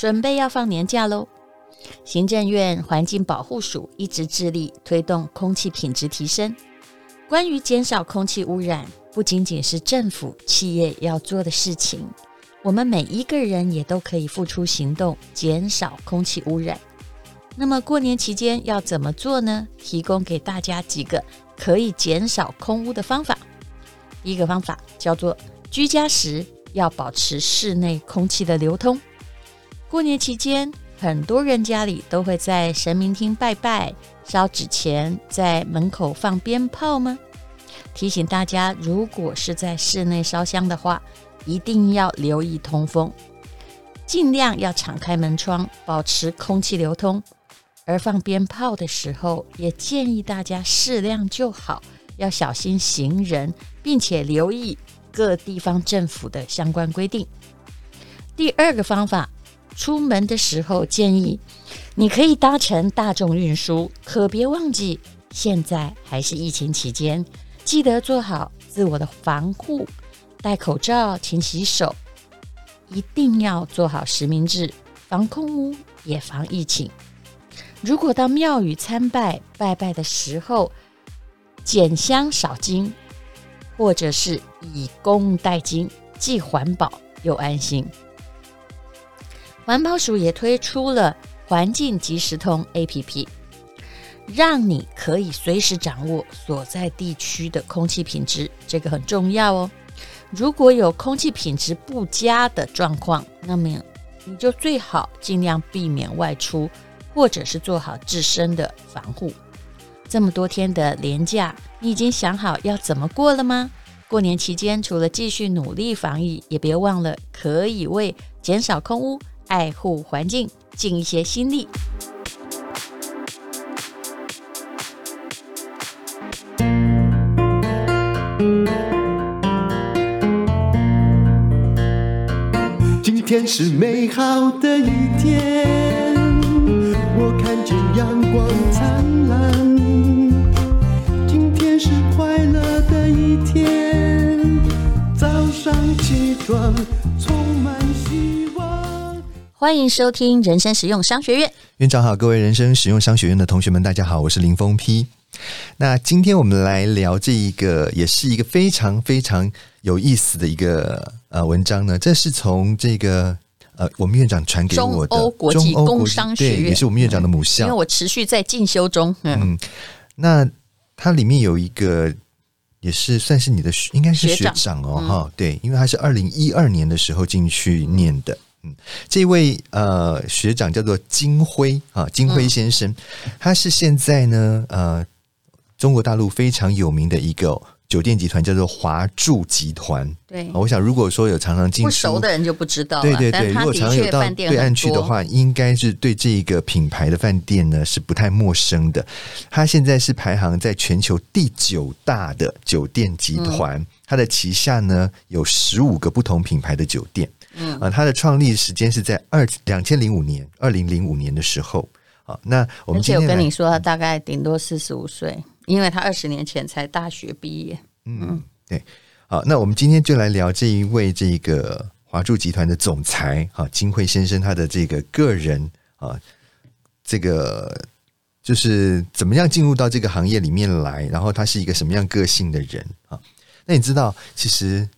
准备要放年假喽。行政院环境保护署一直致力推动空气品质提升。关于减少空气污染，不仅仅是政府企业要做的事情，我们每一个人也都可以付出行动，减少空气污染。那么过年期间要怎么做呢？提供给大家几个可以减少空污的方法。第一个方法叫做居家时要保持室内空气的流通。过年期间，很多人家里都会在神明厅拜拜、烧纸钱，在门口放鞭炮吗？提醒大家，如果是在室内烧香的话，一定要留意通风，尽量要敞开门窗，保持空气流通。而放鞭炮的时候，也建议大家适量就好，要小心行人，并且留意各地方政府的相关规定。第二个方法。出门的时候，建议你可以搭乘大众运输，可别忘记现在还是疫情期间，记得做好自我的防护，戴口罩、勤洗手，一定要做好实名制，防空污也防疫情。如果到庙宇参拜拜拜的时候，减香少金，或者是以工代金，既环保又安心。环保署也推出了环境即时通 APP，让你可以随时掌握所在地区的空气品质，这个很重要哦。如果有空气品质不佳的状况，那么你就最好尽量避免外出，或者是做好自身的防护。这么多天的年假，你已经想好要怎么过了吗？过年期间，除了继续努力防疫，也别忘了可以为减少空污。爱护环境，尽一些心力。今天是美好的一天，我看见阳光灿烂。今天是快乐的一天，早上起床充满。欢迎收听人生实用商学院。院长好，各位人生实用商学院的同学们，大家好，我是林峰批。那今天我们来聊这一个，也是一个非常非常有意思的一个呃文章呢。这是从这个呃我们院长传给我的中欧国际工商学院，也是我们院长的母校。因为我持续在进修中。嗯，嗯那它里面有一个也是算是你的应该是学长哦哈、嗯，对，因为他是二零一二年的时候进去念的。嗯，这位呃学长叫做金辉啊，金辉先生，嗯，他是现在呢呃中国大陆非常有名的一个酒店集团，叫做华住集团。对，我想如果说有常常进出，不熟的人就不知道。对对对，如果常常有到对岸去的话，应该是对这个品牌的饭店呢是不太陌生的。他现在是排行在全球第九大的酒店集团，他，嗯，的旗下呢有十五个不同品牌的酒店。嗯，啊，它的创立时间是在二两千零五年，二零零五年的时候。好，那我们今天有跟你说，他大概顶多四十五岁，因为他二十年前才大学毕业。嗯，对。好，那我们今天就来聊这一位这个华住集团的总裁啊，金慧先生他的这个个人啊，这个就是怎么样进入到这个行业里面来，然后他是一个什么样个性的人啊？那你知道，其实。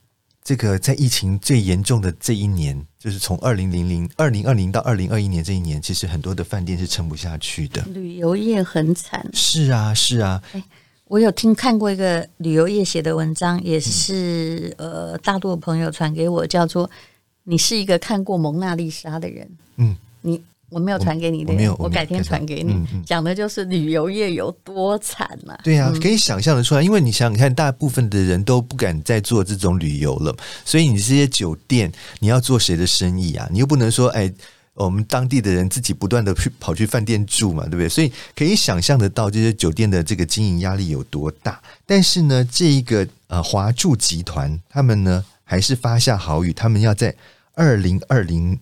这个在疫情最严重的这一年，就是从二零零零二零二零到二零二一年这一年，其实很多的饭店是撑不下去的。旅游业很惨。是啊，是啊。哎，我有听看过一个旅游业写的文章，也是、嗯、呃大陆的朋友传给我，叫做“你是一个看过蒙娜丽莎的人”。嗯，你。我没有传给你的，我，我，我改天传给你。讲的就是旅游业有多惨啊！对啊，可以想象的出来，因为你想想看，大部分的人都不敢再做这种旅游了，所以你这些酒店，你要做谁的生意啊？你又不能说，哎，我们当地的人自己不断的去跑去饭店住嘛，对不对？所以可以想象得到这些酒店的这个经营压力有多大。但是呢，这一个呃华住集团，他们呢还是发下豪语，他们要在二零二零。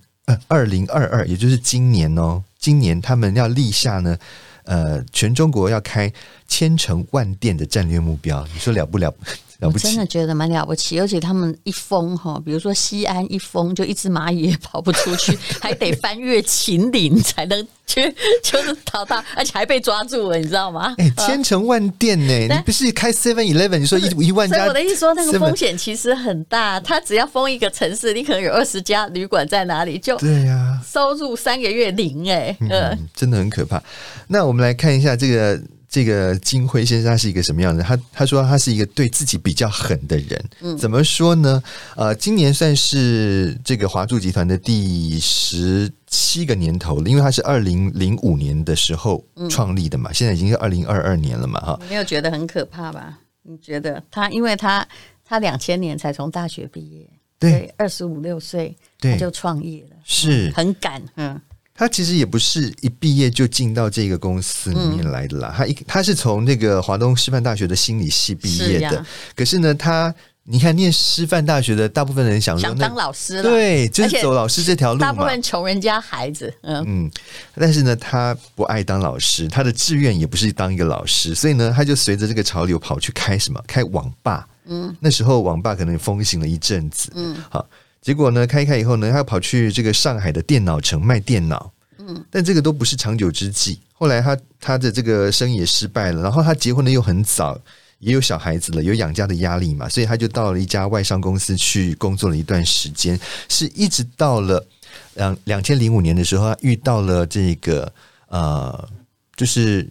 二零二二，也就是今年哦，今年他们要立下呢，呃，全中国要开千城万店的战略目标，你说了不了？了不起，真的觉得蛮了不起。而且他们一封哈，比如说西安一封，就一只蚂蚁也跑不出去，还得翻越秦岭才能去，就是逃到，而且还被抓住了，你知道吗？哎、欸，千城万店呢？但你不是开 Seven Eleven？你说一一万家，所以我的意思说，那个风险其实很大。他只要封一个城市，你可能有二十家旅馆在哪里，就对呀，收入三个月零哎，嗯，真的很可怕。那我们来看一下这个。这个金辉先生他是一个什么样的？他他说他是一个对自己比较狠的人。嗯，怎么说呢？呃，今年算是这个华住集团的第十七个年头了，因为他是二零零五年的时候创立的嘛，嗯、现在已经是二零二二年了嘛，哈。没有觉得很可怕吧？你觉得他，因为他他两千年才从大学毕业，对，二十五六岁他就创业了，是、嗯、很敢，嗯。他其实也不是一毕业就进到这个公司里面来的啦，嗯、他一他是从那个华东师范大学的心理系毕业的，是可是呢，他你看念师范大学的大部分人想说想当老师了，对，就是走老师这条路嘛。大部分穷人家孩子，嗯嗯，但是呢，他不爱当老师，他的志愿也不是当一个老师，所以呢，他就随着这个潮流跑去开什么？开网吧，嗯，那时候网吧可能风行了一阵子，嗯，好。结果呢，开一开以后呢，他跑去这个上海的电脑城卖电脑，嗯，但这个都不是长久之计。后来他他的这个生意也失败了，然后他结婚的又很早，也有小孩子了，有养家的压力嘛，所以他就到了一家外商公司去工作了一段时间，是一直到了两两千零五年的时候，他遇到了这个呃，就是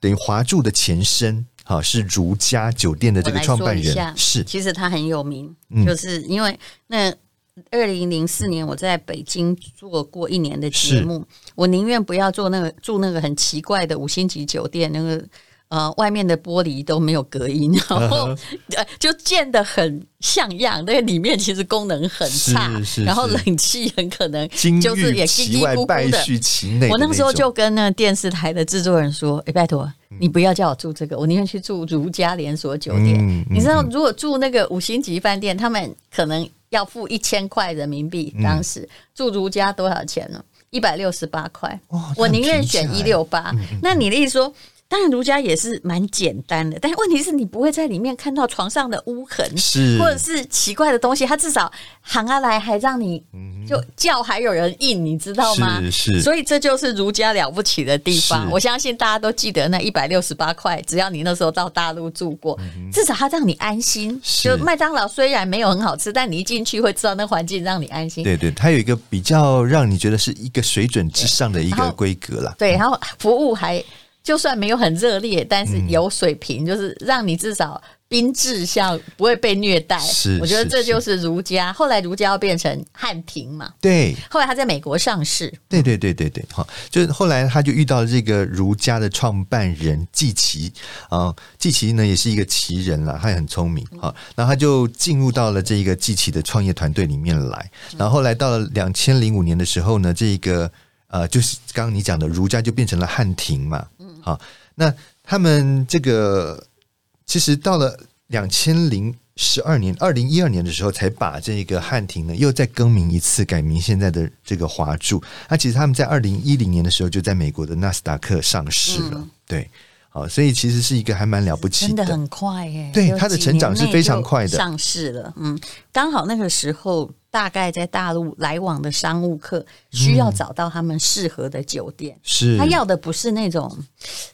等于华住的前身，哈，是如家酒店的这个创办人，是，其实他很有名，就是因为那。二零零四年，我在北京做过一年的节目。我宁愿不要做那个住那个很奇怪的五星级酒店，那个呃外面的玻璃都没有隔音，然后呃就建得很像样，那个里面其实功能很差，是是是然后冷气很可能就是也叽叽咕咕的。我那个时候就跟那个电视台的制作人说：“哎，拜托你不要叫我住这个，我宁愿去住如家连锁酒店。嗯”你知道，如果住那个五星级饭店，他们可能。要付一千块人民币，当时、嗯、住如家多少钱呢？一百六十八块。我宁愿选一六八。那你的意思说？当然，儒家也是蛮简单的，但是问题是你不会在里面看到床上的污痕，是或者是奇怪的东西。他至少喊下来还让你就叫，还有人应，你知道吗？是，是，所以这就是儒家了不起的地方。我相信大家都记得那一百六十八块，只要你那时候到大陆住过，嗯、至少他让你安心。是就麦当劳虽然没有很好吃，但你一进去会知道那环境让你安心。对对，它有一个比较让你觉得是一个水准之上的一个规格了。对，然后服务还。就算没有很热烈，但是有水平，嗯、就是让你至少宾至孝不会被虐待。是，我觉得这就是儒家。后来儒家要变成汉庭嘛？对。后来他在美国上市。对对对对对，哈，就是后来他就遇到了这个儒家的创办人季琦啊，季琦呢也是一个奇人啦，他也很聪明啊，然后他就进入到了这个季琦的创业团队里面来，然后后来到了两千零五年的时候呢，这个呃，就是刚刚你讲的儒家就变成了汉庭嘛。好，那他们这个其实到了两千零十二年，二零一二年的时候，才把这个汉庭呢又再更名一次，改名现在的这个华住。那其实他们在二零一零年的时候就在美国的纳斯达克上市了，嗯、对。好，所以其实是一个还蛮了不起的，真的很快耶。对，它的成长是非常快的，上市了。嗯，刚好那个时候，大概在大陆来往的商务客需要找到他们适合的酒店，是、嗯、他要的不是那种，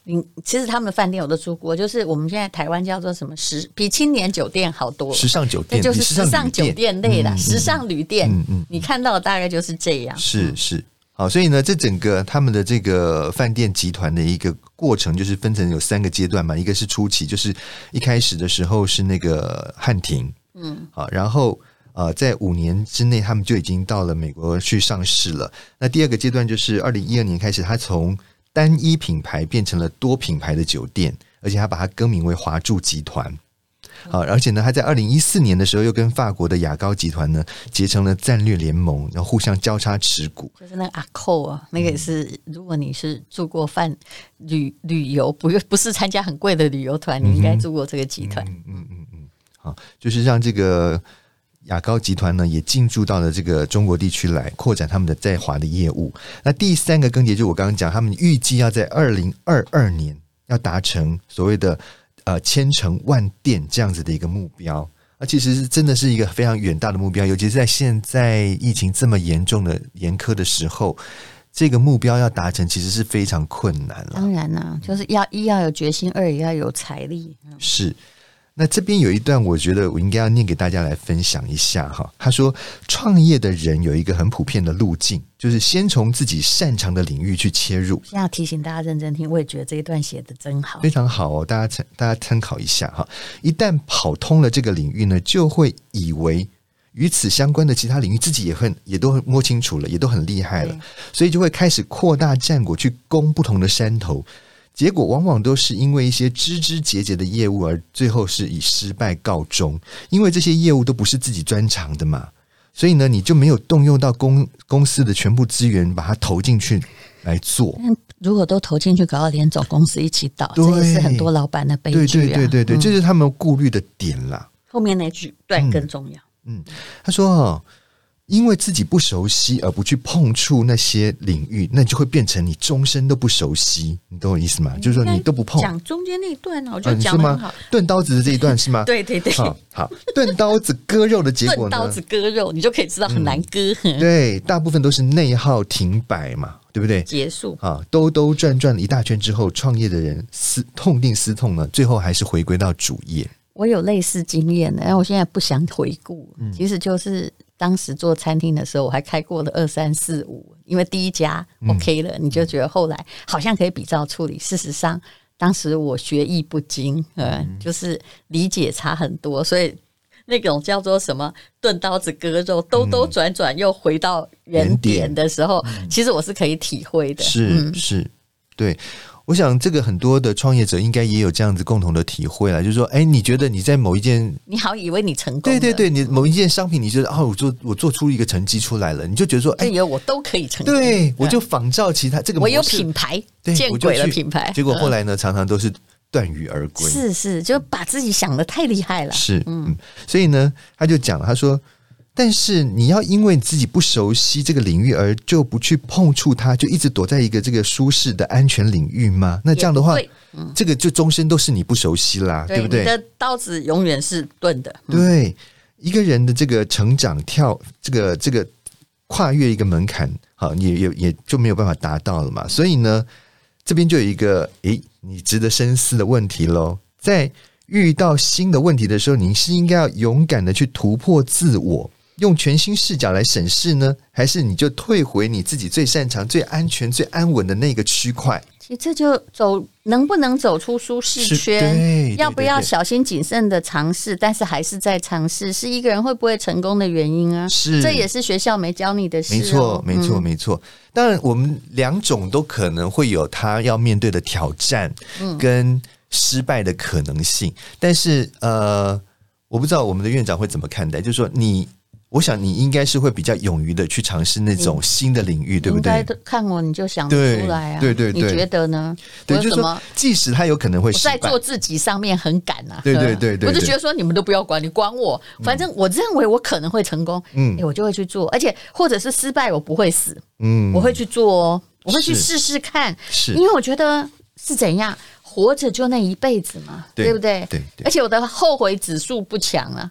嗯，其实他们的饭店我都住过，就是我们现在台湾叫做什么时，比青年酒店好多，时尚酒店，就是时尚酒店类的，时尚旅店。嗯嗯，你看到的大概就是这样，是是。好，所以呢，这整个他们的这个饭店集团的一个过程，就是分成有三个阶段嘛。一个是初期，就是一开始的时候是那个汉庭，嗯，好，然后呃，在五年之内，他们就已经到了美国去上市了。那第二个阶段就是二零一二年开始，他从单一品牌变成了多品牌的酒店，而且他把它更名为华住集团。好，而且呢，他在二零一四年的时候又跟法国的雅高集团呢结成了战略联盟，然后互相交叉持股。就是那个阿扣啊，那个也是，嗯、如果你是住过饭旅旅游，不不是参加很贵的旅游团，你应该住过这个集团。嗯嗯嗯嗯，好，就是让这个雅高集团呢也进驻到了这个中国地区来扩展他们的在华的业务。那第三个更迭，就我刚刚讲，他们预计要在二零二二年要达成所谓的。呃千城万店这样子的一个目标。那，其实是真的是一个非常远大的目标，尤其是在现在疫情这么严重的严苛的时候，这个目标要达成，其实是非常困难了。当然啦、啊，就是要一要有决心，二也要有财力。是。那这边有一段，我觉得我应该要念给大家来分享一下哈。他说，创业的人有一个很普遍的路径，就是先从自己擅长的领域去切入。现在要提醒大家认真听，我也觉得这一段写得真好，非常好哦，大家参大家参考一下哈。一旦跑通了这个领域呢，就会以为与此相关的其他领域自己也很也都摸清楚了，也都很厉害了，所以就会开始扩大战果，去攻不同的山头。结果往往都是因为一些枝枝节节的业务，而最后是以失败告终。因为这些业务都不是自己专长的嘛，所以呢，你就没有动用到公公司的全部资源，把它投进去来做。如果都投进去，搞到连总公司一起倒，这也是很多老板的悲剧啊。对对对对对，这是他们顾虑的点啦。后面那句对更重要。嗯，嗯，他说哦。因为自己不熟悉而不去碰触那些领域，那就会变成你终身都不熟悉。你懂我意思吗？就是说你都不碰。讲中间那一段呢，我就讲很好。钝刀子的这一段是吗？对对对。好，好，钝刀子割肉的结果呢？钝刀子割肉，你就可以知道很难割。嗯、对，大部分都是内耗停摆嘛，对不对？结束啊，兜兜转转了一大圈之后，创业的人思痛定思痛呢，最后还是回归到主业。我有类似经验的，但我现在不想回顾，其实就是。当时做餐厅的时候，我还开过了二三四五，因为第一家 OK 了，嗯、你就觉得后来好像可以比照处理。事实上，当时我学艺不精，呃、嗯，就是理解差很多，所以那种叫做什么钝刀子割肉，兜兜转转又回到原点的时候，嗯、其实我是可以体会的。是、嗯、是，对。我想，这个很多的创业者应该也有这样子共同的体会了，就是说，哎，你觉得你在某一件，你好以为你成功，对对对，你某一件商品，你觉得哦，我做我做出一个成绩出来了，你就觉得说，哎呦，我都可以成功，对，我就仿照其他这个，我有品牌，见鬼了品牌，结果后来呢，常常都是断羽而归，是是，就把自己想的太厉害了，是嗯，所以呢，他就讲了，他说。但是你要因为你自己不熟悉这个领域而就不去碰触它，就一直躲在一个这个舒适的安全领域吗？那这样的话，嗯、这个就终身都是你不熟悉啦，对，对不对？你的刀子永远是钝的。嗯、对，一个人的这个成长跳这个这个跨越一个门槛，好，也也也就没有办法达到了嘛。所以呢，这边就有一个诶，你值得深思的问题喽。在遇到新的问题的时候，你是应该要勇敢的去突破自我。用全新视角来审视呢，还是你就退回你自己最擅长、最安全、最安稳的那个区块？其实这就走，能不能走出舒适圈？要不要小心谨慎的尝试？但是还是在尝试，是一个人会不会成功的原因啊？是，这也是学校没教你的事哦。没错，没错，没错。当然，我们两种都可能会有他要面对的挑战，跟失败的可能性。嗯。但是，呃，我不知道我们的院长会怎么看待，就是说你。我想你应该是会比较勇于的去尝试那种新的领域，对不对？应该看我你就想得出来啊，对对对，你觉得呢？对，就是说，即使他有可能会失败，在做自己上面很敢啊，对对对对，我就觉得说你们都不要管，你管我，反正我认为我可能会成功，嗯，我就会去做，而且或者是失败我不会死，嗯，我会去做哦，我会去试试看，是。因为我觉得是怎样活着就那一辈子嘛，对不对？对，而且我的后悔指数不强啊。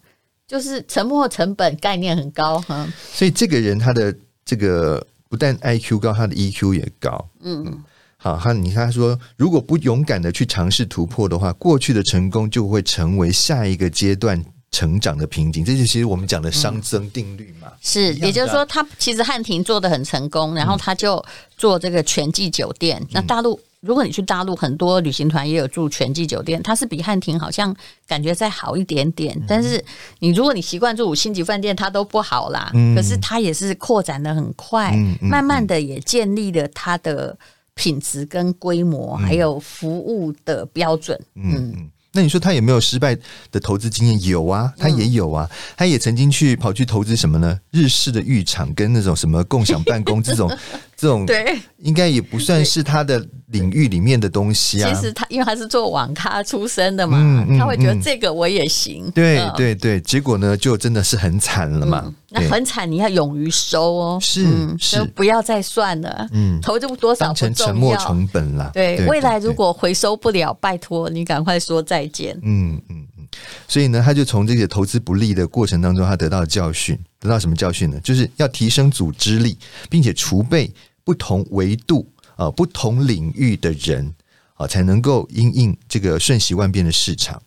就是沉没成本概念很高哈，所以这个人他的这个不但 IQ 高，他的 EQ 也高。嗯，好，他你看他说，如果不勇敢的去尝试突破的话，过去的成功就会成为下一个阶段成长的瓶颈。这就其实我们讲的熵增定律嘛。是，也就是说，他其实汉庭做的很成功，然后他就做这个全季酒店。那大陆。如果你去大陆，很多旅行团也有住全季酒店，它是比汉庭好像感觉再好一点点。嗯、但是你如果你习惯住五星级饭店，它都不好啦。嗯、可是它也是扩展的很快，慢慢的也建立了它的品质跟规模，嗯、还有服务的标准。嗯。嗯那你说他有没有失败的投资经验？有啊，他也有啊，他也曾经去跑去投资什么呢？日式的浴场跟那种什么共享办公这种 这种，对，应该也不算是他的领域里面的东西啊。其实他因为他是做网咖出身的嘛，嗯嗯、他会觉得这个我也行。对对对，结果呢，就真的是很惨了嘛。嗯、那很惨，你要勇于收哦，是、嗯、是，不要再算了。嗯，投入多少不重要，沉没成本了。对，未来如果回收不了，拜托你赶快说再见。嗯嗯嗯。所以呢，他就从这个投资不利的过程当中，他得到教训，得到什么教训呢？就是要提升组织力，并且储备不同维度。啊，不同领域的人啊，才能够因应这个瞬息万变的市场。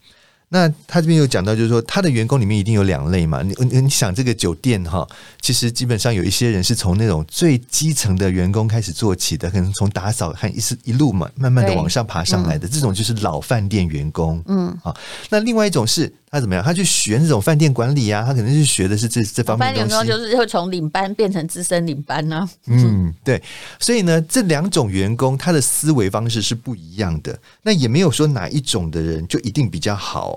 那他这边有讲到，就是说他的员工里面一定有两类嘛。你你想这个酒店哈，其实基本上有一些人是从那种最基层的员工开始做起的，可能从打扫还一是一路嘛，慢慢的往上爬上来的。这种就是老饭店员工。嗯，啊，那另外一种是他怎么样？他去学那种饭店管理啊，他可能是学的是这这方面的东西。饭店员工就是会从领班变成资深领班呢、啊。嗯，对。所以呢，这两种员工他的思维方式是不一样的。那也没有说哪一种的人就一定比较好。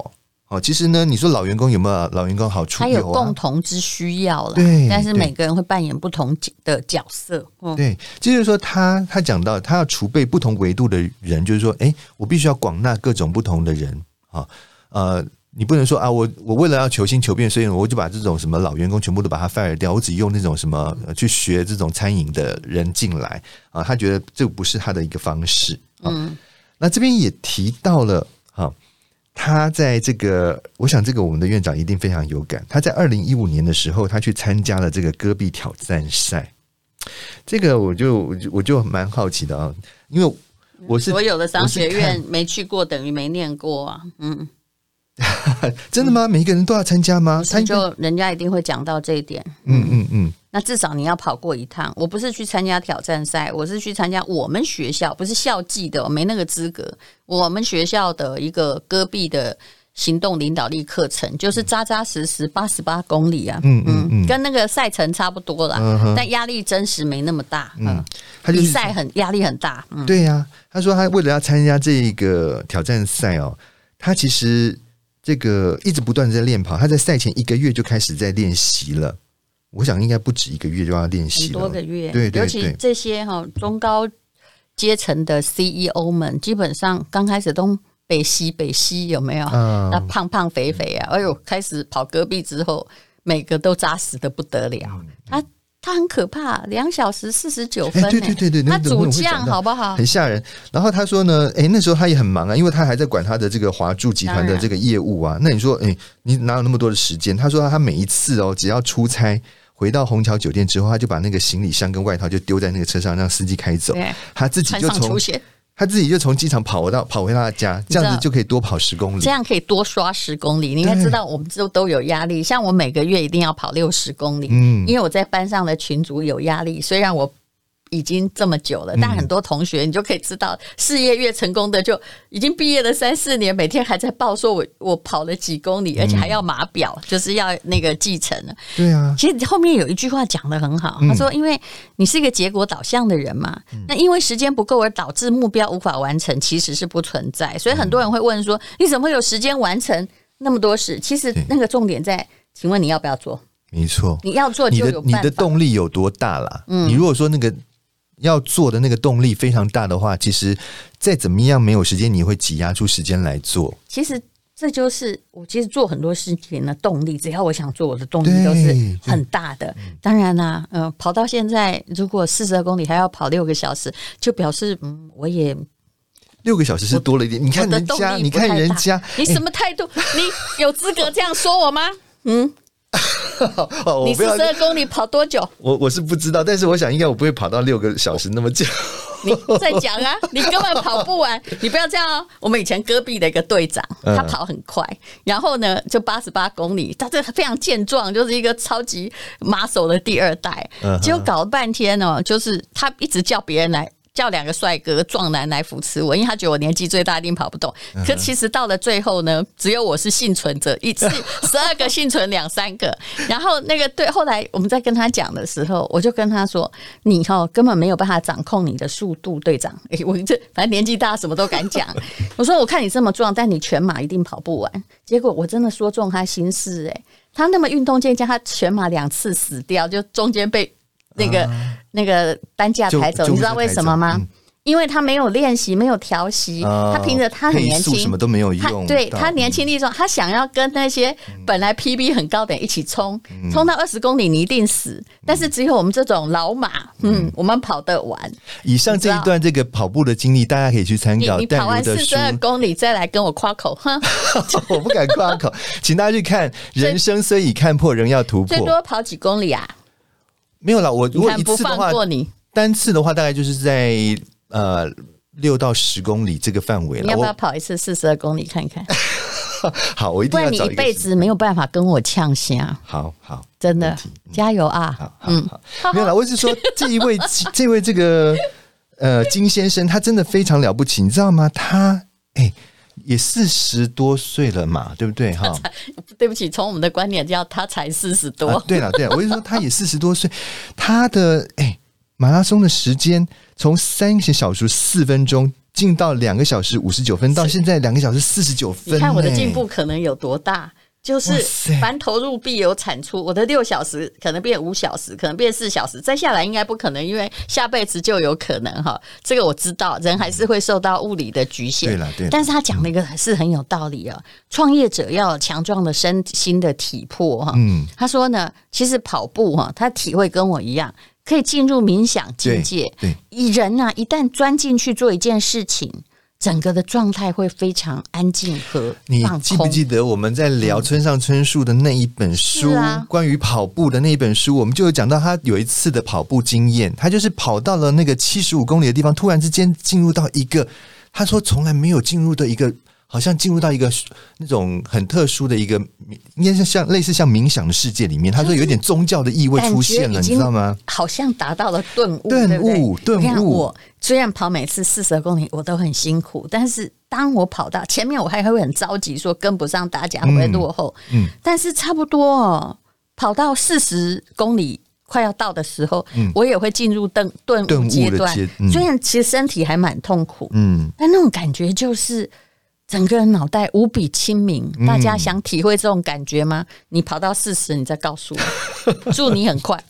哦，哦其实呢，你说老员工有没有老员工好处？他有共同之需要了，对，但是每个人会扮演不同的角色。嗯、对，就是说他他讲到他要储备不同维度的人，就是说，哎，我必须要广纳各种不同的人啊。呃，你不能说啊，我我为了要求新求变，所以我就把这种什么老员工全部都把他 fire 掉，我只用那种什么去学这种餐饮的人进来啊。他觉得这不是他的一个方式。啊、嗯，那这边也提到了啊。他在这个，我想这个我们的院长一定非常有感。他在二零一五年的时候，他去参加了这个戈壁挑战赛。这个我就我就蛮好奇的啊，因为我是所有的商学院没去过，等于没念过啊。嗯，真的吗？每一个人都要参加吗？参就人家一定会讲到这一点。嗯嗯嗯。嗯那至少你要跑过一趟。我不是去参加挑战赛，我是去参加我们学校，不是校际的，我没那个资格。我们学校的一个戈壁的行动领导力课程，就是扎扎实实八十八公里啊，嗯嗯嗯，跟那个赛程差不多啦，嗯、但压力真实没那么大。嗯，他比赛很压力很大。嗯、对呀、啊，他说他为了要参加这个挑战赛哦，他其实这个一直不断在练跑，他在赛前一个月就开始在练习了。我想应该不止一个月就要练习，了多个月。对，对，对，尤其这些哈中高阶层的 CEO 们，基本上刚开始都北西北西有没有？嗯，那胖胖肥肥啊，哎呦，开始跑戈壁之后，每个都扎实的不得了。嗯、他他很可怕，两小时四十九分、欸，对对对对，他主将好不好？很吓人。然后他说呢，哎，那时候他也很忙啊，因为他还在管他的这个华住集团的这个业务啊。那你说，哎，你哪有那么多的时间？他说他每一次哦，只要出差。回到虹桥酒店之后，他就把那个行李箱跟外套就丢在那个车上，让司机开走。他自己就从他自己就从机场跑到跑回他的家，这样子就可以多跑十公里。这样可以多刷十公里。你应该知道，我们都都有压力。像我每个月一定要跑六十公里，嗯，因为我在班上的群组有压力。虽然我。已经这么久了，但很多同学你就可以知道，事业越成功的就已经毕业了三四年，每天还在报说我我跑了几公里，而且还要码表，就是要那个继承。对啊，其实后面有一句话讲的很好，他说：“因为你是一个结果导向的人嘛，那因为时间不够而导致目标无法完成，其实是不存在。所以很多人会问说：你怎么会有时间完成那么多事？其实那个重点在，请问你要不要做？没错，你要做就有你的动力有多大啦？嗯，你如果说那个。要做的那个动力非常大的话，其实再怎么样没有时间，你会挤压出时间来做。其实这就是我其实做很多事情的动力。只要我想做，我的动力都是很大的。当然啦、啊，呃，跑到现在，如果四十二公里还要跑六个小时，就表示嗯，我也六个小时是多了一点。你看人家，你看人家，你什么态度？欸、你有资格这样说我吗？嗯。你四十二公里跑多久？我我是不知道，但是我想应该我不会跑到六个小时那么久。你再讲啊，你根本跑不完。你不要这样哦。我们以前戈壁的一个队长，他跑很快，然后呢就八十八公里，他这非常健壮，就是一个超级马手的第二代。结果搞了半天呢，就是他一直叫别人来。叫两个帅哥壮男来扶持我，因为他觉得我年纪最大，一定跑不动。可其实到了最后呢，只有我是幸存者，一次 十二个幸存两三个。然后那个对，后来我们在跟他讲的时候，我就跟他说：“你哈根本没有办法掌控你的速度，队长。”哎，我这反正年纪大，什么都敢讲。我说：“我看你这么壮，但你全马一定跑不完。”结果我真的说中他心事，哎，他那么运动健将，他全马两次死掉，就中间被。那个那个担架抬走，你知道为什么吗？因为他没有练习，没有调息，他凭着他很年轻，什么都没有用。对他年轻力壮，他想要跟那些本来 PB 很高的人一起冲，冲到二十公里你一定死。但是只有我们这种老马，嗯，我们跑得完。以上这一段这个跑步的经历，大家可以去参考。你跑完四十二公里再来跟我夸口，哼，我不敢夸口，请大家去看。人生虽已看破，仍要突破。最多跑几公里啊？没有了，我如果一次的话，单次的话大概就是在。呃，六到十公里这个范围了。你要不要跑一次四十二公里看看？好，我一定要。不然你一辈子没有办法跟我呛声。好好，真的加油啊！好，嗯，没有了。我是说，这一位，这位这个呃金先生，他真的非常了不起，你知道吗？他哎，也四十多岁了嘛，对不对？哈，对不起，从我们的观点叫他才四十多。对了，对了，我就说，他也四十多岁，他的 哎。马拉松的时间从三个小时四分钟进到两个小时五十九分，到现在两个小时四十九分。你看我的进步可能有多大？就是凡投入必有产出。我的六小时可能变五小时，可能变四小时，再下来应该不可能，因为下辈子就有可能哈。这个我知道，人还是会受到物理的局限。对了，对。但是他讲那个是很有道理啊。创业者要有强壮的身心的体魄哈。嗯。他说呢，其实跑步哈，他体会跟我一样。可以进入冥想境界。对，以人啊，一旦钻进去做一件事情，整个的状态会非常安静和。你记不记得我们在聊村上春树的那一本书，嗯啊、关于跑步的那一本书？我们就有讲到他有一次的跑步经验，他就是跑到了那个七十五公里的地方，突然之间进入到一个他说从来没有进入的一个。好像进入到一个那种很特殊的一个，应该是像类似像冥想的世界里面。他说有点宗教的意味出现了，你知道吗？好像达到了顿悟，顿悟，顿悟。我虽然跑每次四十公里我都很辛苦，但是当我跑到前面，我还会很着急，说跟不上大家会落后。嗯，但是差不多哦，跑到四十公里快要到的时候，我也会进入顿顿悟阶段。虽然其实身体还蛮痛苦，嗯，但那种感觉就是。整个人脑袋无比清明，大家想体会这种感觉吗？嗯、你跑到四十，你再告诉我，祝你很快。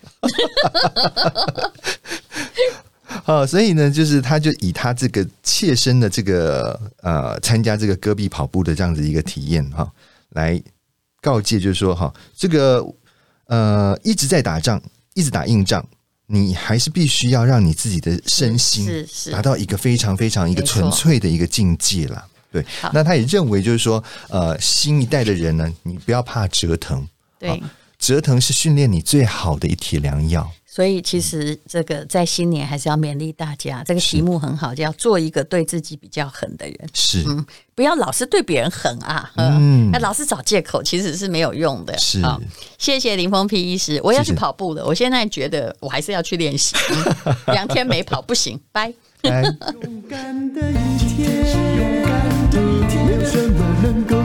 呃，所以呢，就是他就以他这个切身的这个呃参加这个戈壁跑步的这样子一个体验哈、哦，来告诫，就是说哈、哦，这个呃一直在打仗，一直打硬仗，你还是必须要让你自己的身心达到一个非常非常一个纯粹的一个境界了。对，那他也认为就是说，呃，新一代的人呢，你不要怕折腾，对，折腾是训练你最好的一帖良药。所以其实这个在新年还是要勉励大家，这个题目很好，就要做一个对自己比较狠的人。是，嗯，不要老是对别人狠啊，嗯，那老是找借口，其实是没有用的。是，谢谢林峰丕医师，我要去跑步了。我现在觉得我还是要去练习，两天没跑不行，拜。勇敢的一天，勇敢的一天，没有什么能够